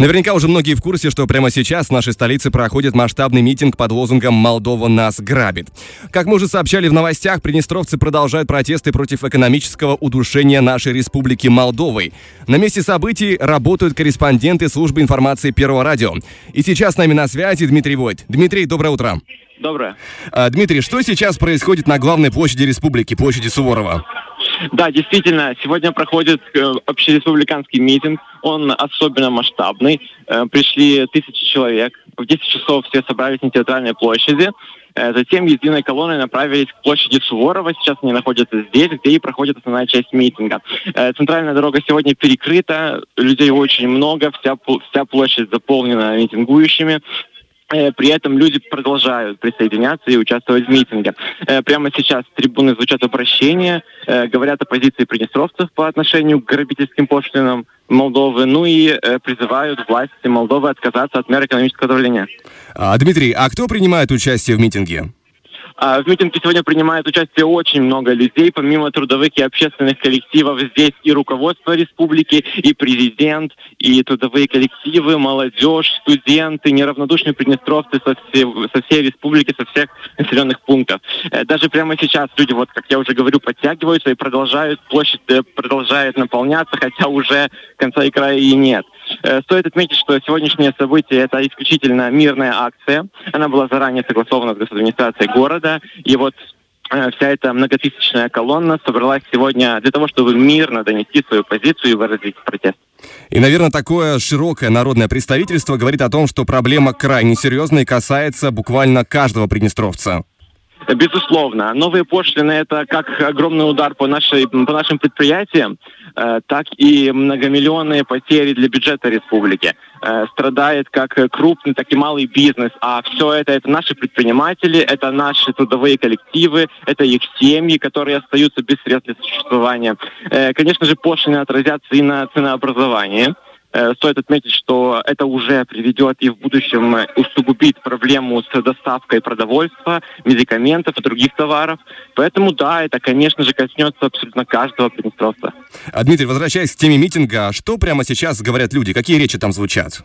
Наверняка уже многие в курсе, что прямо сейчас в нашей столице проходит масштабный митинг под лозунгом «Молдова нас грабит». Как мы уже сообщали в новостях, приднестровцы продолжают протесты против экономического удушения нашей республики Молдовой. На месте событий работают корреспонденты службы информации Первого радио. И сейчас с нами на связи Дмитрий Войт. Дмитрий, доброе утро. Доброе. А, Дмитрий, что сейчас происходит на главной площади республики, площади Суворова? Да, действительно, сегодня проходит э, общереспубликанский митинг. Он особенно масштабный. Э, пришли тысячи человек. В 10 часов все собрались на театральной площади. Э, затем единой колонной направились к площади Суворова. Сейчас они находятся здесь, где и проходит основная часть митинга. Центральная дорога сегодня перекрыта, людей очень много, вся, вся площадь заполнена митингующими. Э, при этом люди продолжают присоединяться и участвовать в митинге. Э, прямо сейчас с трибуны звучат обращения, э, говорят о позиции приднестровцев по отношению к грабительским пошлинам Молдовы, ну и призывают власти Молдовы отказаться от мер экономического давления. А, Дмитрий, а кто принимает участие в митинге? А, в митинге сегодня принимает участие очень много людей. Помимо трудовых и общественных коллективов, здесь и руководство республики, и президент, и трудовые коллективы, молодежь, студенты, неравнодушные приднестровцы со всей, со всей республики, со всех населенных пунктов. Э, даже прямо сейчас люди, вот как я уже говорю, подтягиваются и продолжают, площадь э, продолжает наполняться, хотя уже конца и края и нет. Э, стоит отметить, что сегодняшнее событие – это исключительно мирная акция. Она была заранее согласована с госадминистрацией города. И вот э, вся эта многотысячная колонна собралась сегодня для того, чтобы мирно донести свою позицию и выразить протест. И, наверное, такое широкое народное представительство говорит о том, что проблема крайне серьезная и касается буквально каждого приднестровца. Безусловно. Новые пошлины – это как огромный удар по, нашей, по нашим предприятиям, так и многомиллионные потери для бюджета республики. Э, страдает как крупный, так и малый бизнес. А все это – это наши предприниматели, это наши трудовые коллективы, это их семьи, которые остаются без средств для существования. Э, конечно же, пошлины отразятся и на ценообразовании. Э, стоит отметить, что это уже приведет и в будущем усугубит проблему с доставкой продовольствия, медикаментов и других товаров. Поэтому да, это, конечно же, коснется абсолютно каждого приднестровца. А, Дмитрий, возвращаясь к теме митинга, что прямо сейчас говорят люди? Какие речи там звучат?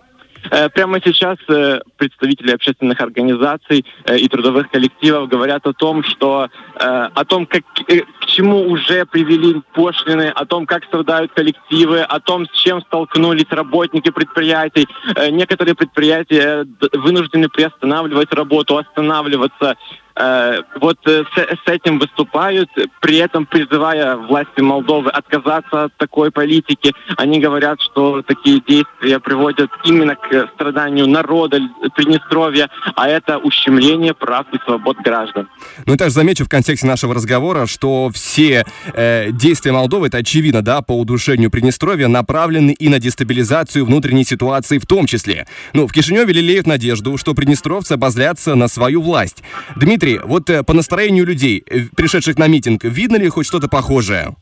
Э, прямо сейчас э, представители общественных организаций э, и трудовых коллективов говорят о том, что о том, как, к чему уже привели пошлины, о том, как страдают коллективы, о том, с чем столкнулись работники предприятий. Некоторые предприятия вынуждены приостанавливать работу, останавливаться вот э, с этим выступают, при этом призывая власти Молдовы отказаться от такой политики. Они говорят, что такие действия приводят именно к страданию народа Приднестровья, а это ущемление прав и свобод граждан. Ну и также замечу в контексте нашего разговора, что все э, действия Молдовы, это очевидно, да, по удушению Приднестровья, направлены и на дестабилизацию внутренней ситуации в том числе. Ну, в Кишиневе лелеют надежду, что приднестровцы обозлятся на свою власть. Дмитрий Дмитрий, вот э, по настроению людей, э, пришедших на митинг, видно ли хоть что-то похожее?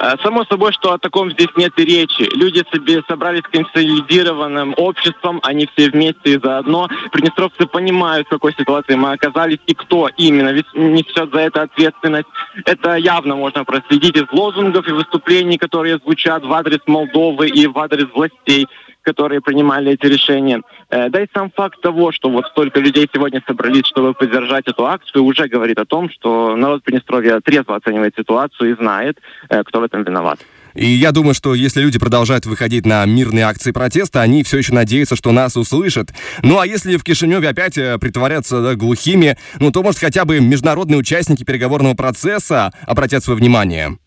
Э, само собой, что о таком здесь нет и речи. Люди себе собрались консолидированным обществом, они все вместе и заодно. Приднестровцы понимают, в какой ситуации мы оказались и кто именно несет за это ответственность. Это явно можно проследить из лозунгов и выступлений, которые звучат в адрес Молдовы и в адрес властей которые принимали эти решения. Э, да и сам факт того, что вот столько людей сегодня собрались, чтобы поддержать эту акцию, уже говорит о том, что народ Приднестровья трезво оценивает ситуацию и знает, э, кто в этом виноват. И я думаю, что если люди продолжают выходить на мирные акции протеста, они все еще надеются, что нас услышат. Ну а если в Кишиневе опять э, притворятся да, глухими, ну то, может, хотя бы международные участники переговорного процесса обратят свое внимание.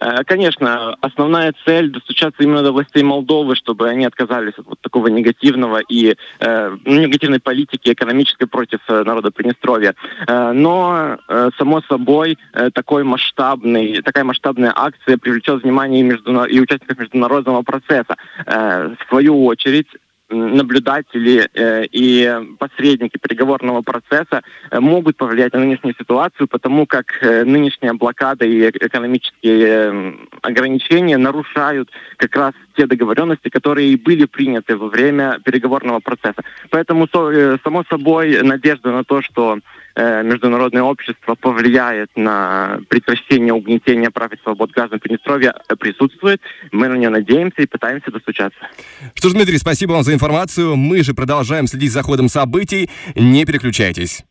Э, конечно, основная цель достучаться именно до властей Молдовы, чтобы они отказались от вот такого негативного и э, ну, негативной политики экономической против э, народа Приднестровья. Э, но, само собой, такой масштабный, такая масштабная акция привлечет внимание и, междунар... и участников международного процесса. В свою очередь, наблюдатели э, и посредники переговорного процесса э, могут повлиять на нынешнюю ситуацию, потому как э, нынешняя блокада и экономические ограничения нарушают как раз те договоренности, которые и были приняты во время переговорного процесса. Поэтому, само собой, надежда на то, что международное общество повлияет на прекращение угнетения прав и свобод граждан Приднестровья, э, присутствует. Мы на нее надеемся и пытаемся достучаться. Что ж, Дмитрий, спасибо вам за информацию. Мы же продолжаем следить за ходом событий. Не переключайтесь.